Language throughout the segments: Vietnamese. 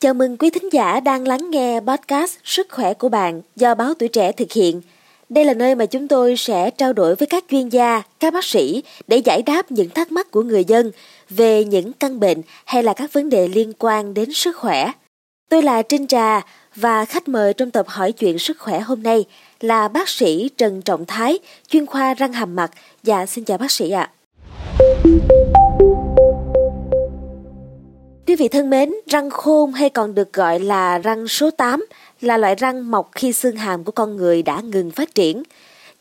Chào mừng quý thính giả đang lắng nghe podcast Sức khỏe của bạn do báo Tuổi Trẻ thực hiện. Đây là nơi mà chúng tôi sẽ trao đổi với các chuyên gia, các bác sĩ để giải đáp những thắc mắc của người dân về những căn bệnh hay là các vấn đề liên quan đến sức khỏe. Tôi là Trinh Trà và khách mời trong tập hỏi chuyện sức khỏe hôm nay là bác sĩ Trần Trọng Thái, chuyên khoa răng hàm mặt. Dạ xin chào bác sĩ ạ. Quý vị thân mến, răng khôn hay còn được gọi là răng số 8 là loại răng mọc khi xương hàm của con người đã ngừng phát triển.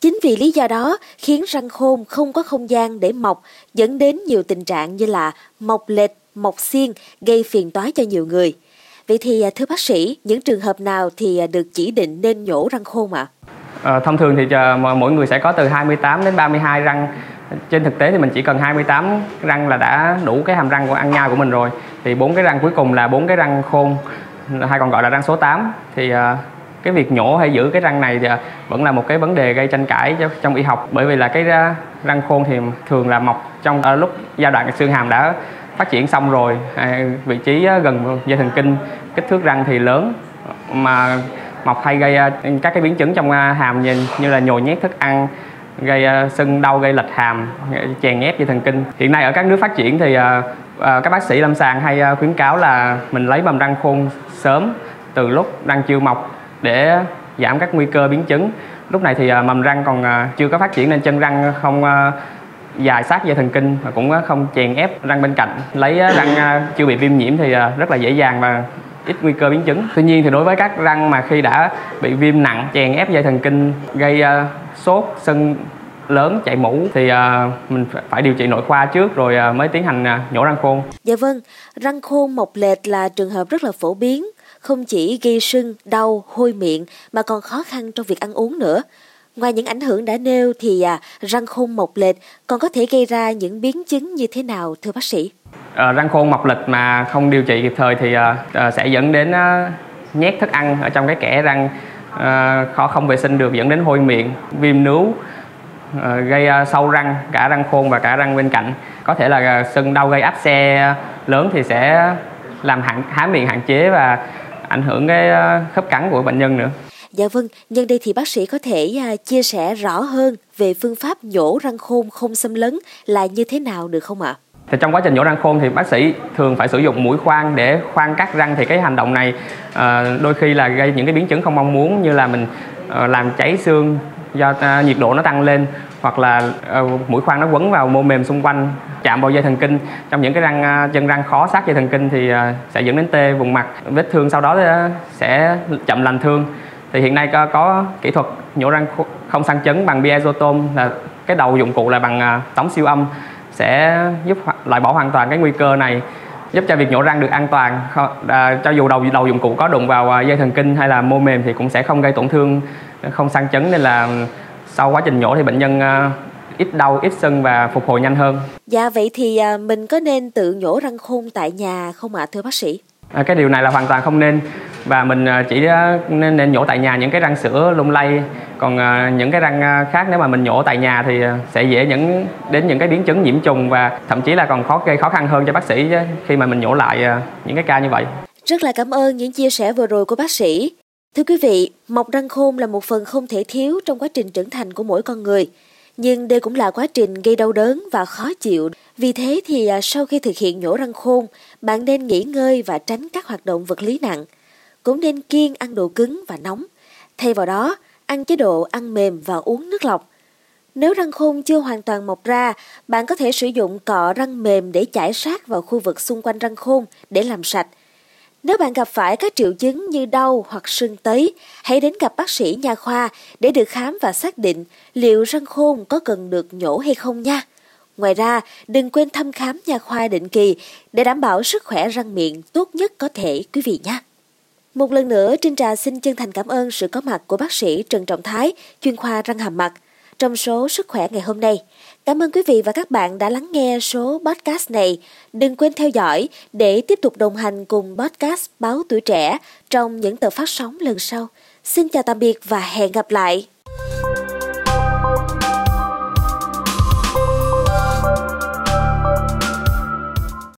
Chính vì lý do đó khiến răng khôn không có không gian để mọc dẫn đến nhiều tình trạng như là mọc lệch, mọc xiên gây phiền toái cho nhiều người. Vậy thì à, thưa bác sĩ, những trường hợp nào thì à, được chỉ định nên nhổ răng khôn ạ? À? À, thông thường thì à, mỗi người sẽ có từ 28 đến 32 răng trên thực tế thì mình chỉ cần 28 răng là đã đủ cái hàm răng của ăn nhai của mình rồi. Thì bốn cái răng cuối cùng là bốn cái răng khôn hay còn gọi là răng số 8 thì à, cái việc nhổ hay giữ cái răng này thì à, vẫn là một cái vấn đề gây tranh cãi trong y học. Bởi vì là cái à, răng khôn thì thường là mọc trong lúc giai đoạn xương hàm đã phát triển xong rồi vị trí gần dây thần kinh kích thước răng thì lớn. Mà mọc hay gây các cái biến chứng trong hàm như, như là nhồi nhét thức ăn gây ờ, sưng đau, gây lệch hàm, chèn ép dây thần kinh. Hiện nay ở các nước phát triển thì ờ, ờ, các bác sĩ lâm sàng hay khuyến cáo là mình lấy mầm răng khôn sớm từ lúc răng chưa mọc để giảm các nguy cơ biến chứng. Lúc này thì mầm răng còn chưa có phát triển nên chân răng không dài sát dây thần kinh và cũng không chèn ép răng bên cạnh. Lấy răng chưa bị viêm nhiễm thì rất là dễ dàng và ít nguy cơ biến chứng tuy nhiên thì đối với các răng mà khi đã bị viêm nặng chèn ép dây thần kinh gây uh, sốt sưng lớn chảy mũ thì uh, mình phải điều trị nội khoa trước rồi uh, mới tiến hành uh, nhổ răng khôn. Dạ vâng, răng khôn mọc lệch là trường hợp rất là phổ biến, không chỉ gây sưng, đau, hôi miệng mà còn khó khăn trong việc ăn uống nữa. Ngoài những ảnh hưởng đã nêu thì à, răng khôn mọc lệch còn có thể gây ra những biến chứng như thế nào thưa bác sĩ? Ờ, răng khôn mọc lệch mà không điều trị kịp thời thì ờ, ờ, sẽ dẫn đến nhét thức ăn ở trong cái kẽ răng khó không vệ sinh được dẫn đến hôi miệng, viêm nướu, gây sâu răng cả răng khôn và cả răng bên cạnh. Có thể là sưng đau gây áp xe lớn thì sẽ làm hạn há miệng hạn chế và ảnh hưởng cái khớp cắn của bệnh nhân nữa. Dạ vâng, nhân đây thì bác sĩ có thể à, chia sẻ rõ hơn về phương pháp nhổ răng khôn không xâm lấn là như thế nào được không ạ? Thì trong quá trình nhổ răng khôn thì bác sĩ thường phải sử dụng mũi khoan để khoan cắt răng. Thì cái hành động này uh, đôi khi là gây những cái biến chứng không mong muốn như là mình uh, làm cháy xương do uh, nhiệt độ nó tăng lên hoặc là uh, mũi khoan nó quấn vào mô mềm xung quanh chạm vào dây thần kinh. Trong những cái răng uh, chân răng khó sát dây thần kinh thì uh, sẽ dẫn đến tê vùng mặt vết thương sau đó uh, sẽ chậm lành thương. Thì hiện nay có, có kỹ thuật nhổ răng không sang chấn bằng piezotom là cái đầu dụng cụ là bằng uh, tống siêu âm sẽ giúp loại bỏ hoàn toàn cái nguy cơ này giúp cho việc nhổ răng được an toàn. À, cho dù đầu đầu dụng cụ có đụng vào à, dây thần kinh hay là mô mềm thì cũng sẽ không gây tổn thương không sang chấn nên là sau quá trình nhổ thì bệnh nhân ít đau ít sưng và phục hồi nhanh hơn. Dạ vậy thì mình có nên tự nhổ răng khôn tại nhà không ạ à, thưa bác sĩ? À, cái điều này là hoàn toàn không nên và mình à, chỉ à, nên, nên nhổ tại nhà những cái răng sữa lung lay. Còn à, những cái răng khác nếu mà mình nhổ tại nhà thì sẽ dễ những đến những cái biến chứng nhiễm trùng và thậm chí là còn khó gây khó khăn hơn cho bác sĩ khi mà mình nhổ lại những cái ca như vậy. Rất là cảm ơn những chia sẻ vừa rồi của bác sĩ. Thưa quý vị mọc răng khôn là một phần không thể thiếu trong quá trình trưởng thành của mỗi con người. Nhưng đây cũng là quá trình gây đau đớn và khó chịu. Vì thế thì sau khi thực hiện nhổ răng khôn, bạn nên nghỉ ngơi và tránh các hoạt động vật lý nặng cũng nên kiêng ăn đồ cứng và nóng. Thay vào đó, ăn chế độ ăn mềm và uống nước lọc. Nếu răng khôn chưa hoàn toàn mọc ra, bạn có thể sử dụng cọ răng mềm để chải sát vào khu vực xung quanh răng khôn để làm sạch. Nếu bạn gặp phải các triệu chứng như đau hoặc sưng tấy, hãy đến gặp bác sĩ nha khoa để được khám và xác định liệu răng khôn có cần được nhổ hay không nha. Ngoài ra, đừng quên thăm khám nha khoa định kỳ để đảm bảo sức khỏe răng miệng tốt nhất có thể quý vị nhé. Một lần nữa, Trinh Trà xin chân thành cảm ơn sự có mặt của bác sĩ Trần Trọng Thái, chuyên khoa răng hàm mặt, trong số Sức khỏe ngày hôm nay. Cảm ơn quý vị và các bạn đã lắng nghe số podcast này. Đừng quên theo dõi để tiếp tục đồng hành cùng podcast Báo Tuổi Trẻ trong những tờ phát sóng lần sau. Xin chào tạm biệt và hẹn gặp lại!